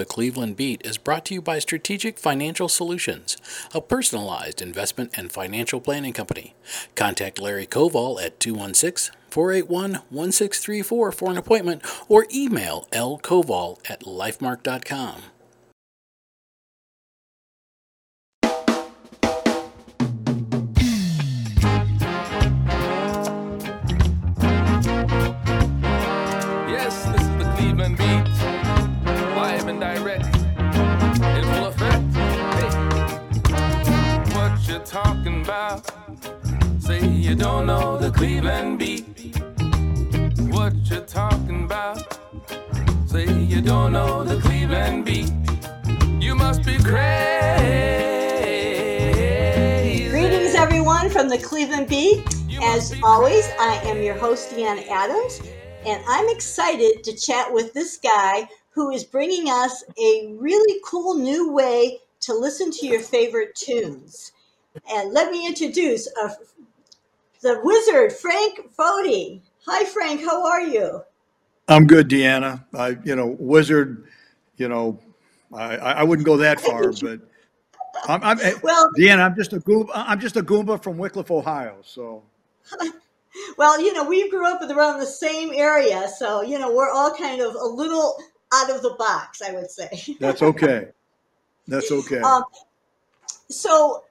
The Cleveland Beat is brought to you by Strategic Financial Solutions, a personalized investment and financial planning company. Contact Larry Koval at 216 481 1634 for an appointment or email lkoval at lifemark.com. talking about? Say you don't know the Cleveland Beat. What you talking about? Say you don't know the Cleveland Beat. You must be crazy. Greetings, everyone, from the Cleveland Beat. As always, I am your host, Deanna Adams, and I'm excited to chat with this guy who is bringing us a really cool new way to listen to your favorite tunes. And let me introduce uh, the wizard, Frank Foti. Hi, Frank. How are you? I'm good, Deanna. I, you know, wizard, you know, I, I I wouldn't go that far, but I'm, I'm eh, Well, Deanna. I'm just a Goomba. I'm just a Goomba from Wickliffe, Ohio. So well, you know, we grew up around the same area, so you know, we're all kind of a little out of the box, I would say. that's okay. That's okay. Um, so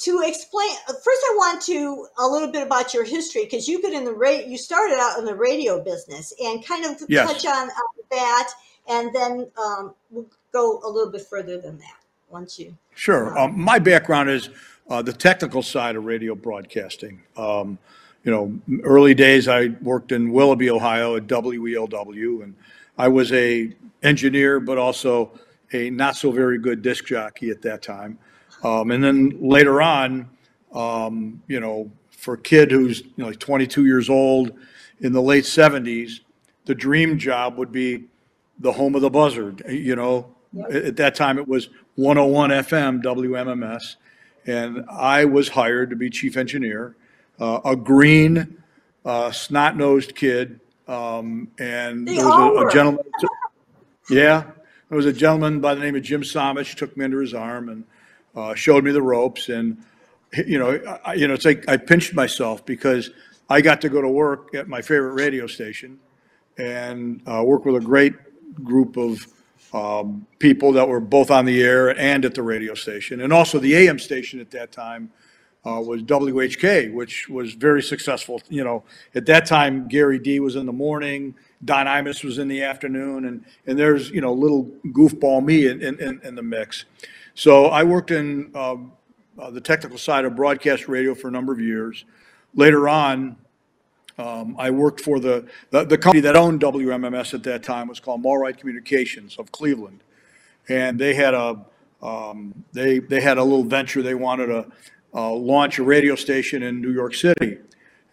to explain first i want to a little bit about your history because you've been in the radio you started out in the radio business and kind of Yes. touch on, on that and then um, we'll go a little bit further than that once you Sure. Um, my background is uh, the technical side of radio broadcasting. Um, you know, early days I worked in Willoughby, Ohio at WELW, and I was a engineer, but also a not so very good disc jockey at that time. Um, and then later on, um, you know, for a kid who's you know, like 22 years old in the late 70s, the dream job would be the home of the buzzard. You know, at at that time it was 101 FM WMMS, and I was hired to be chief engineer, uh, a green, uh, snot-nosed kid, um, and there was a, a gentleman. Yeah, there was a gentleman by the name of Jim Samich took me under his arm and uh, showed me the ropes, and you know, I, you know, it's like I pinched myself because I got to go to work at my favorite radio station and uh, work with a great group of um, people that were both on the air and at the radio station, and also the AM station at that time uh, was WHK, which was very successful. You know, at that time, Gary Dee was in the morning, Don Imus was in the afternoon, and and there's you know little goofball me in in, in, in the mix. So I worked in um, uh, the technical side of broadcast radio for a number of years. Later on, um, I worked for the, the the company that owned WMMS at that time was called Malrite Communications of Cleveland and they had a um, they they had a little venture. They wanted to uh, launch a radio station in New York City,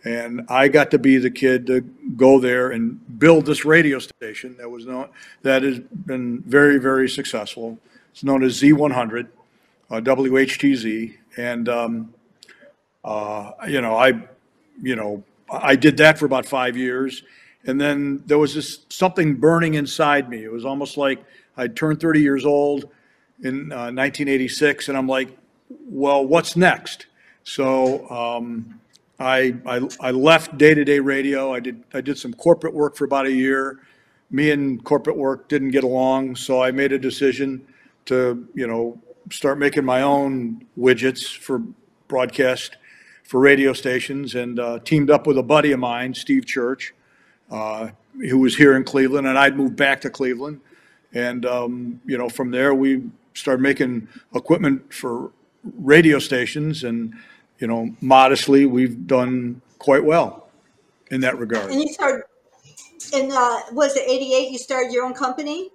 and I got to be the kid to go there and build this radio station that was known that has been very very successful. It's known as Z100, uh, WHTZ, and um, uh, you know I you know I did that for about five years, and then there was this something burning inside me. It was almost like I'd turned 30 years old in uh, 1986, and I'm like, well, what's next? So um, I, I I left day-to-day radio. I did I did some corporate work for about a year. Me and corporate work didn't get along, so I made a decision to you know start making my own widgets for broadcast for radio stations, and uh, teamed up with a buddy of mine, Steve Church, uh, who was here in Cleveland, and I'd moved back to Cleveland. And, um, you know, from there, we started making equipment for radio stations, and, you know, modestly, we've done quite well in that regard. and you started in uh, was it 88 you started your own company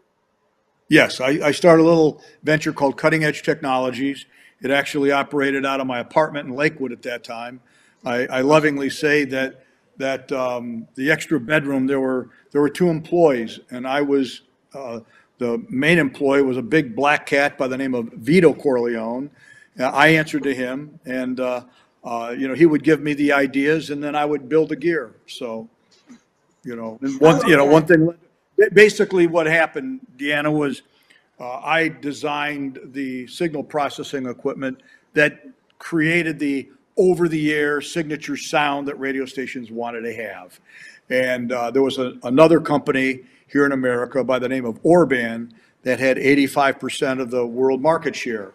Yes, I, I started a little venture called Cutting Edge Technologies. It actually operated out of my apartment in Lakewood at that time. I, I lovingly say that that um, the extra bedroom there were there were two employees, and I was uh, the main employee was a big black cat by the name of Vito Corleone. I answered to him, and uh, uh, you know he would give me the ideas, and then I would build the gear. So, you know, one you know one thing. Ba- Basically, what happened, Deanna, was uh, I designed the signal processing equipment that created the over-the-air signature sound that radio stations wanted to have. And uh, there was a, another company here in America by the name of Orban that had 85% of the world market share.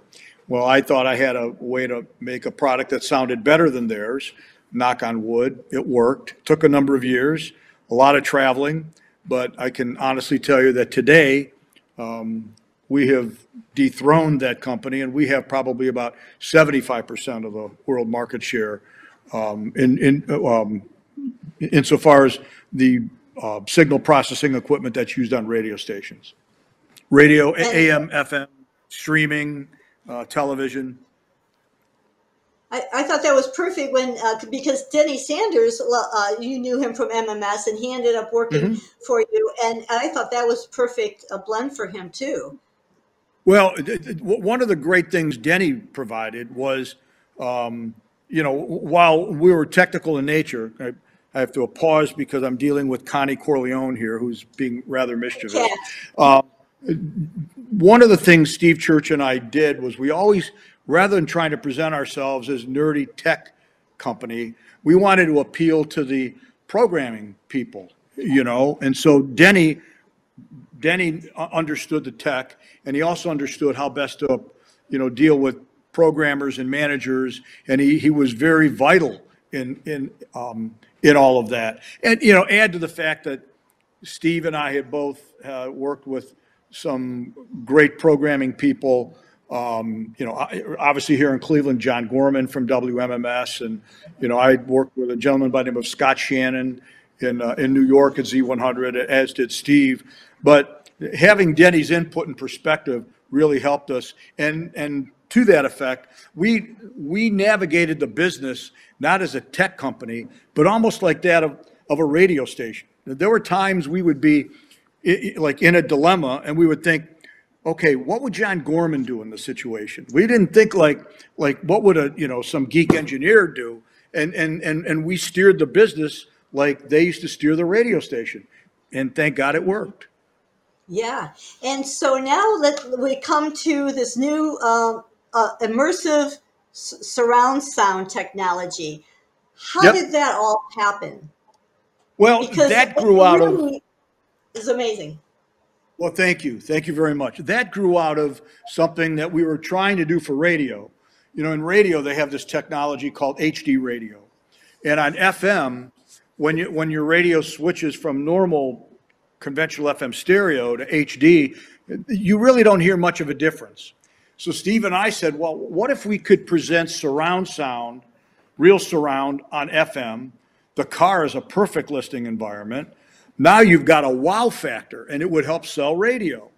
Well, I thought I had a way to make a product that sounded better than theirs. Knock on wood, it worked. Took a number of years, a lot of traveling, but I can honestly tell you that today um, we have dethroned that company, and we have probably about 75% of the world market share um, in, in, um, insofar as the uh, signal processing equipment that's used on radio stations. Radio, AM, FM, streaming, uh, television. I, I thought that was perfect when uh, because Denny Sanders, uh, you knew him from MMS, and he ended up working for you, and I thought that was perfect a blend for him too. Well, one of the great things Denny provided was, um, you know, while we were technical in nature, I, I have to pause because I'm dealing with Connie Corleone here, who's being rather mischievous. Yeah. One of the things Steve Church and I did was we always, rather than trying to present ourselves as nerdy tech company, we wanted to appeal to the programming people, you know, and so Denny Denny understood the tech, and he also understood how best to, you know, deal with programmers and managers, and he, he was very vital in, in, um, in all of that. And, you know, add to the fact that Steve and I had both, uh, worked with some great programming people. Um, you know, obviously here in Cleveland, John Gorman from WMMS, and, you know, I worked with a gentleman by the name of Scott Shannon in, uh, in New York at Z100, as did Steve. But having Denny's input and perspective really helped us. And, and to that effect, we, we navigated the business not as a tech company, but almost like that of, a radio station. There were times we would be like in a dilemma and we would think, okay, what would John Gorman do in the situation? We didn't think like, like what would a, you know, some geek engineer do? And, and, and, and we steered the business like they used to steer the radio station. And thank God it worked. Yeah, and so now let we come to this new um, uh, immersive s- surround sound technology. How Yep. did that all happen? Well, Because that grew out of, is amazing. Well, thank you. Thank you very much. That grew out of something that we were trying to do for radio. You know, in radio, they have this technology called HD radio. And on FM, when you, when your radio switches from normal conventional FM stereo to HD, you really don't hear much of a difference. So Steve and I said, well, what if we could present surround sound, real surround on FM? The car is a perfect listening environment. Now you've got a wow factor and it would help sell radio.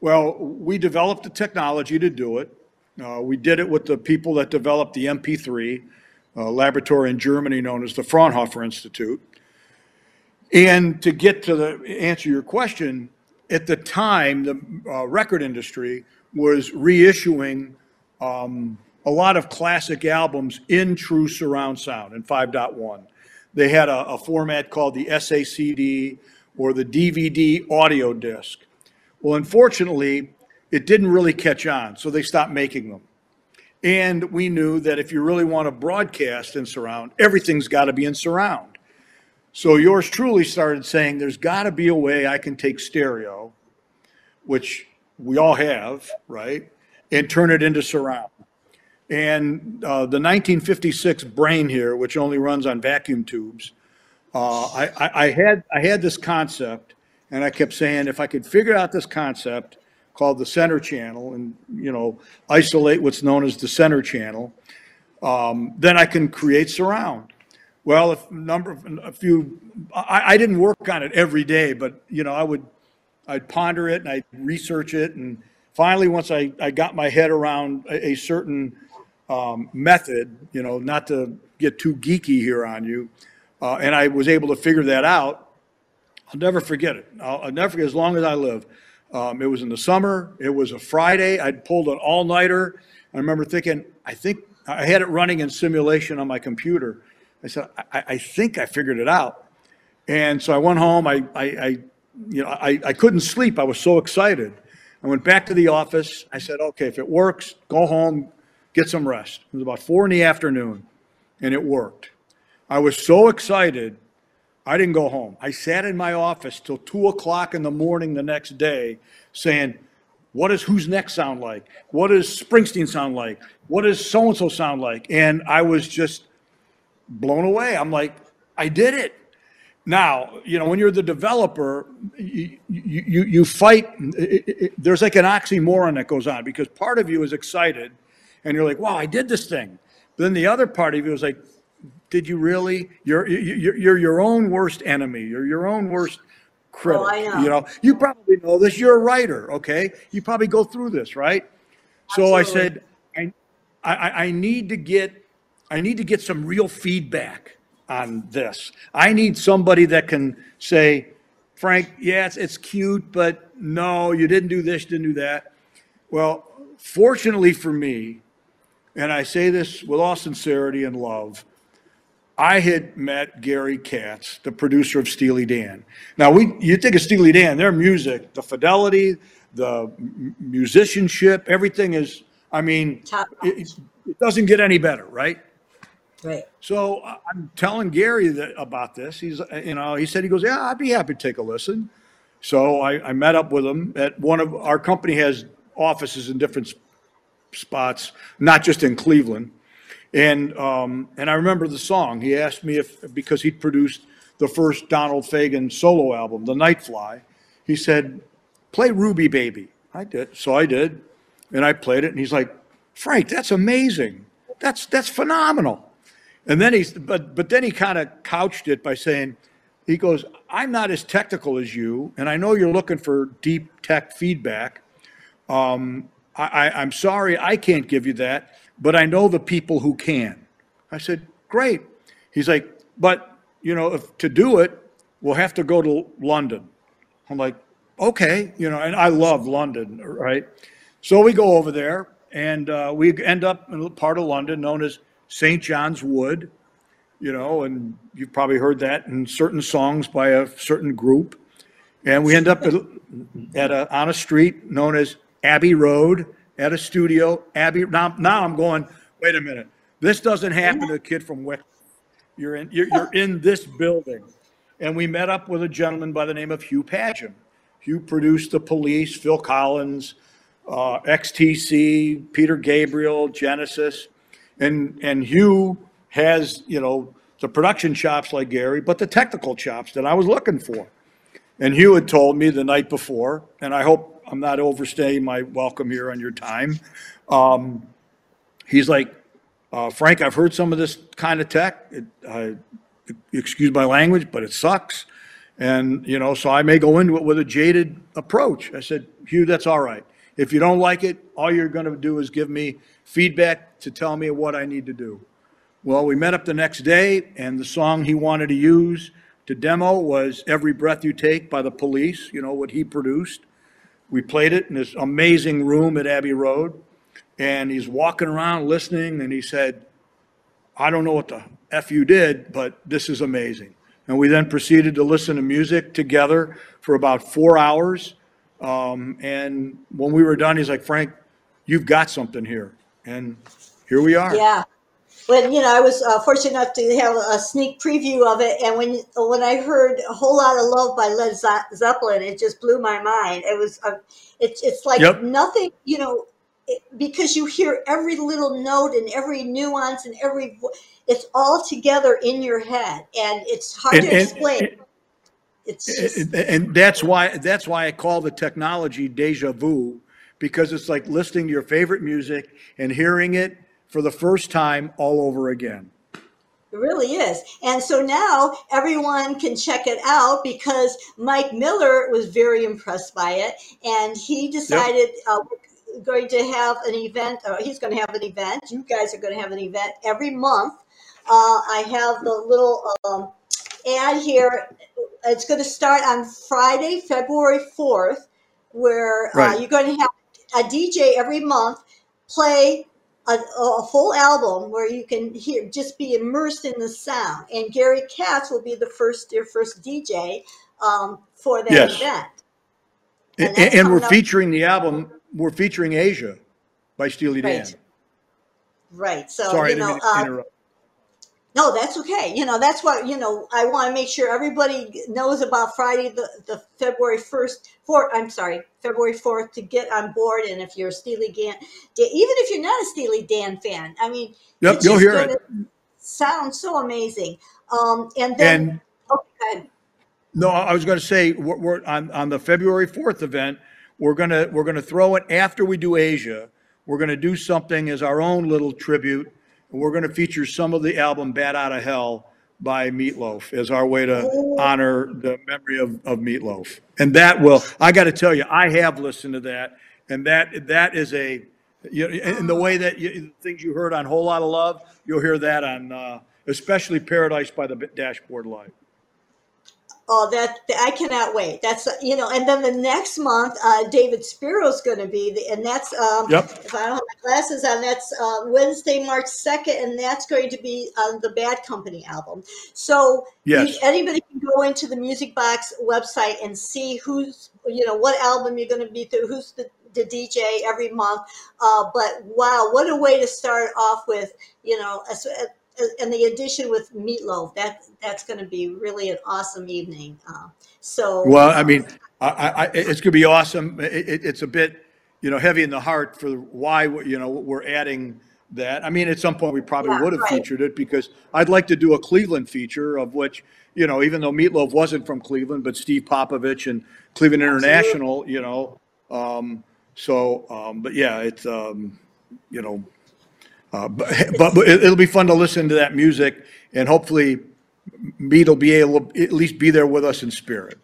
Well, we developed the technology to do it. Uh, we did it with the people that developed the MP3 uh, laboratory in Germany known as the Fraunhofer Institute. And to get to the answer your question, at the time, the uh, record industry was reissuing um, a lot of classic albums in true surround sound in 5.1. They had a, a format called the SACD or the DVD audio disc. Well, unfortunately, it didn't really catch on, so they stopped making them. And we knew that if you really want to broadcast in surround, everything's got to be in surround. So yours truly started saying, there's got to be a way I can take stereo, which we all have, right, and turn it into surround. And uh, the 1956 brain here, which only runs on vacuum tubes, uh, I, I, I had I had this concept, and I kept saying if I could figure out this concept called the center channel, and you know isolate what's known as the center channel, um, then I can create surround. Well, if number of a few, I, I didn't work on it every day, but you know I would I'd ponder it and I'd research it, and finally, once I, I got my head around a, a certain um, method, you know, not to get too geeky here on you, uh, and I was able to figure that out. I'll never forget it. I'll, I'll never forget as long as I live. Um, it was in the summer. It was a Friday. I'd pulled an all-nighter. I remember thinking, I think I had it running in simulation on my computer. I said, I, I think I figured it out. And so I went home. I, I, I you know, I, I couldn't sleep. I was so excited. I went back to the office. I said, okay, if it works, go home, get some rest. It was about four in the afternoon, and it worked. I was so excited, I didn't go home. I sat in my office till two o'clock in the morning the next day saying, what does Who's Next sound like? What does Springsteen sound like? What does so and so sound like? And I was just blown away. I'm like, I did it. Now, you know, when you're the developer, you, you, you fight. It, it, there's like an oxymoron that goes on because part of you is excited and you're like, wow, I did this thing. But then the other part of you is like, did you really? You're, you're, you're your own worst enemy. You're your own worst critic. Oh, I know. You know, you probably know this. You're a writer, okay? You probably go through this, right? Absolutely. So I said, I, I, I need to get, I need to get some real feedback on this. I need somebody that can say, Frank, yeah, it's, it's cute, but no, you didn't do this, you didn't do that. Well, fortunately for me, and I say this with all sincerity and love, I had met Gary Katz, the producer of Steely Dan. Now, we you think of Steely Dan, their music, the fidelity, the musicianship, everything is. I mean, Top it, it- doesn't get any better, right? Right. So I'm telling Gary that about this. He's, you know, he said he goes, yeah, I'd be happy to take a listen. So I, I met up with him at one of our company has offices in different spots, not just in Cleveland. And, um, and I remember the song. He asked me if, because he'd produced the first Donald Fagen solo album, The Nightfly. He said, play Ruby Baby. I did. So I did. And I played it. And he's like, Frank, that's amazing. That's, that's phenomenal. And then he's, but, but then he kind of couched it by saying, he goes, I'm not as technical as you, and I know you're looking for deep tech feedback. Um, I, I, I'm sorry, I can't give you that, but I know the people who can. I said, great. He's like, but, you know, if, to do it, we'll have to go to London. I'm like, okay, you know, and I love London, right? So we go over there and uh, we end up in a part of London known as St. John's Wood, you know, and you've probably heard that in certain songs by a certain group. And we end up at, at a, on a street known as Abbey Road at a studio. Abbey, now, now I'm going, wait a minute. This doesn't happen to a kid from Wick. You're in, you're, you're in this building. And we met up with a gentleman by the name of Hugh Padgham. Hugh produced The Police, Phil Collins, uh, XTC, Peter Gabriel, Genesis. And, and Hugh has, you know, the production chops like Gary, but the technical chops that I was looking for. And Hugh had told me the night before, and I hope I'm not overstaying my welcome here on your time. Um, he's like, uh, Frank, I've heard some of this kind of tech. It, I, excuse my language, but it sucks. And, you know, so I may go into it with a jaded approach. I said, Hugh, that's all right. If you don't like it, all you're going to do is give me feedback to tell me what I need to do. Well, we met up the next day, and the song he wanted to use to demo was Every Breath You Take by the Police, you know, what he produced. We played it in this amazing room at Abbey Road, and he's walking around listening, and he said, I don't know what the F you did, but this is amazing. And we then proceeded to listen to music together for about four hours. Um, and when we were done, he's like, Frank, you've got something here. And here we are. Yeah. When you know, I was uh, fortunate enough to have a sneak preview of it, and when when I heard "A Whole Lot of Love" by Led Zeppelin, it just blew my mind. It was, uh, it's it's like Yep. nothing, you know, it, because you hear every little note and every nuance and every, it's all together in your head, and it's hard And- to and- explain. it's just And, and that's why, that's why I call the technology deja vu, because it's like listening to your favorite music and hearing it for the first time all over again. It really is. And so now everyone can check it out because Mike Miller was very impressed by it. And he decided uh, we're going to have an event, or he's going to have an event. You guys are going to have an event every month. Uh, I have the little um, ad here. It's going to start on Friday, February 4th, where uh, you're going to have a DJ every month play a, a full album where you can hear just be immersed in the sound. And Gary Katz will be the first your first DJ um, for that Yes. event. And, that's and we're up- featuring the album, we're featuring Aja by Steely Dan. Right. Right. So Sorry, you know, didn't mean to uh, interrupt. No, that's okay. You know, that's what, you know, I want to make sure everybody knows about Friday, the, the February 1st, 4th, I'm sorry, February 4th to get on board. And if you're a Steely Dan, even if you're not a Steely Dan fan, I mean, Yep, it's you'll hear it. Sound so amazing. Um, and then, And okay, No, I was going to say, we're, we're on, on the February 4th event, we're going to, we're going to throw it after we do Aja. We're going to do something as our own little tribute. And we're going to feature some of the album Bat Out of Hell by Meatloaf as our way to honor the memory of, of Meatloaf. And that will, I got to tell you, I have listened to that. And that, that is a, you know, in the way that you, things you heard on Whole Lot of Love, you'll hear that on, uh, especially Paradise by the Dashboard Light. Oh, that I cannot wait. That's you know, and then the next month, uh, David Spero's going to be, the, and that's um, Yep. if I don't have my glasses on, that's uh, Wednesday, March second, and that's going to be on the Bad Company album. So Yes. you- anybody can go into the Music Box website and see who's you know what album you're going to be through, who's the the DJ every month. Uh, but wow, what a way to start off with, you know, and the addition with Meatloaf. That that's going to be really an awesome evening. Uh, so Well, I mean, I, I, it's gonna be awesome. It, it, it's a bit, you know, heavy in the heart for why, you know, we're adding that. I mean, at some point, we probably Yeah, would have right. featured it because I'd like to do a Cleveland feature of which, you know, even though Meatloaf wasn't from Cleveland, but Steve Popovich and Cleveland International, you know, um, so, um, but yeah, it's, um, you know, uh, but, but it- it'll be fun to listen to that music and hopefully Meat will be able to at least be there with us in spirit.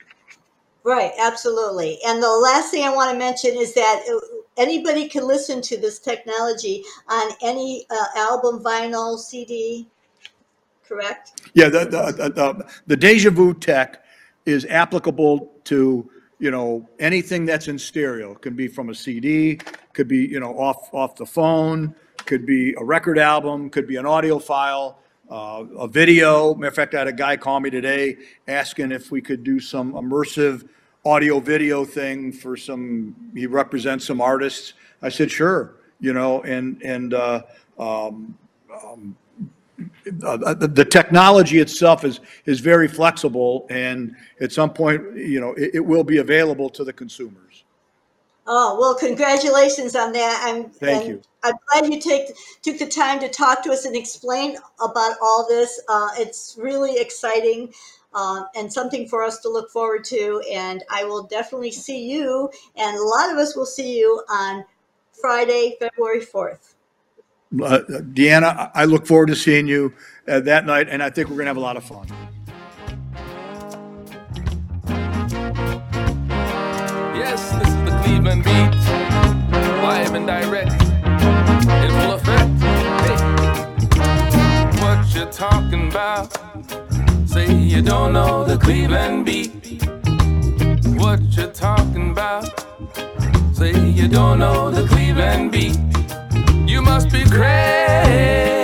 Right, absolutely. And the last thing I want to mention is that uh, anybody can listen to this technology on any uh, album, vinyl, CD. Correct? Yeah, the, the, the- the, the deja vu tech is applicable to, you know, anything that's in stereo. It Can be from a CD, could be, you know, off, off the phone, could be a record album, could be an audio file, uh, a video. Matter of fact, I had a guy call me today asking if we could do some immersive audio video thing for some, he represents some artists. I said, sure, you know, and, and, uh, um, uh, the, the technology itself is, is very flexible, and at some point, you know, it, it will be available to the consumers. Oh, well, congratulations on that. I'm, Thank you. I'm glad you take, took the time to talk to us and explain about all this. Uh, it's really exciting uh, and something for us to look forward to. And I will definitely see you, and a lot of us will see you on Friday, February 4th. Uh, Deanna, I I look forward to seeing you uh, that night, and I think we're going to have a lot of fun. Yes, is Cleveland beat. Live and direct. In full effect. Hey. What you talking about? Say you don't know the Cleveland beat. What you talking about? Say you don't know the Cleveland beat. You must be crazy.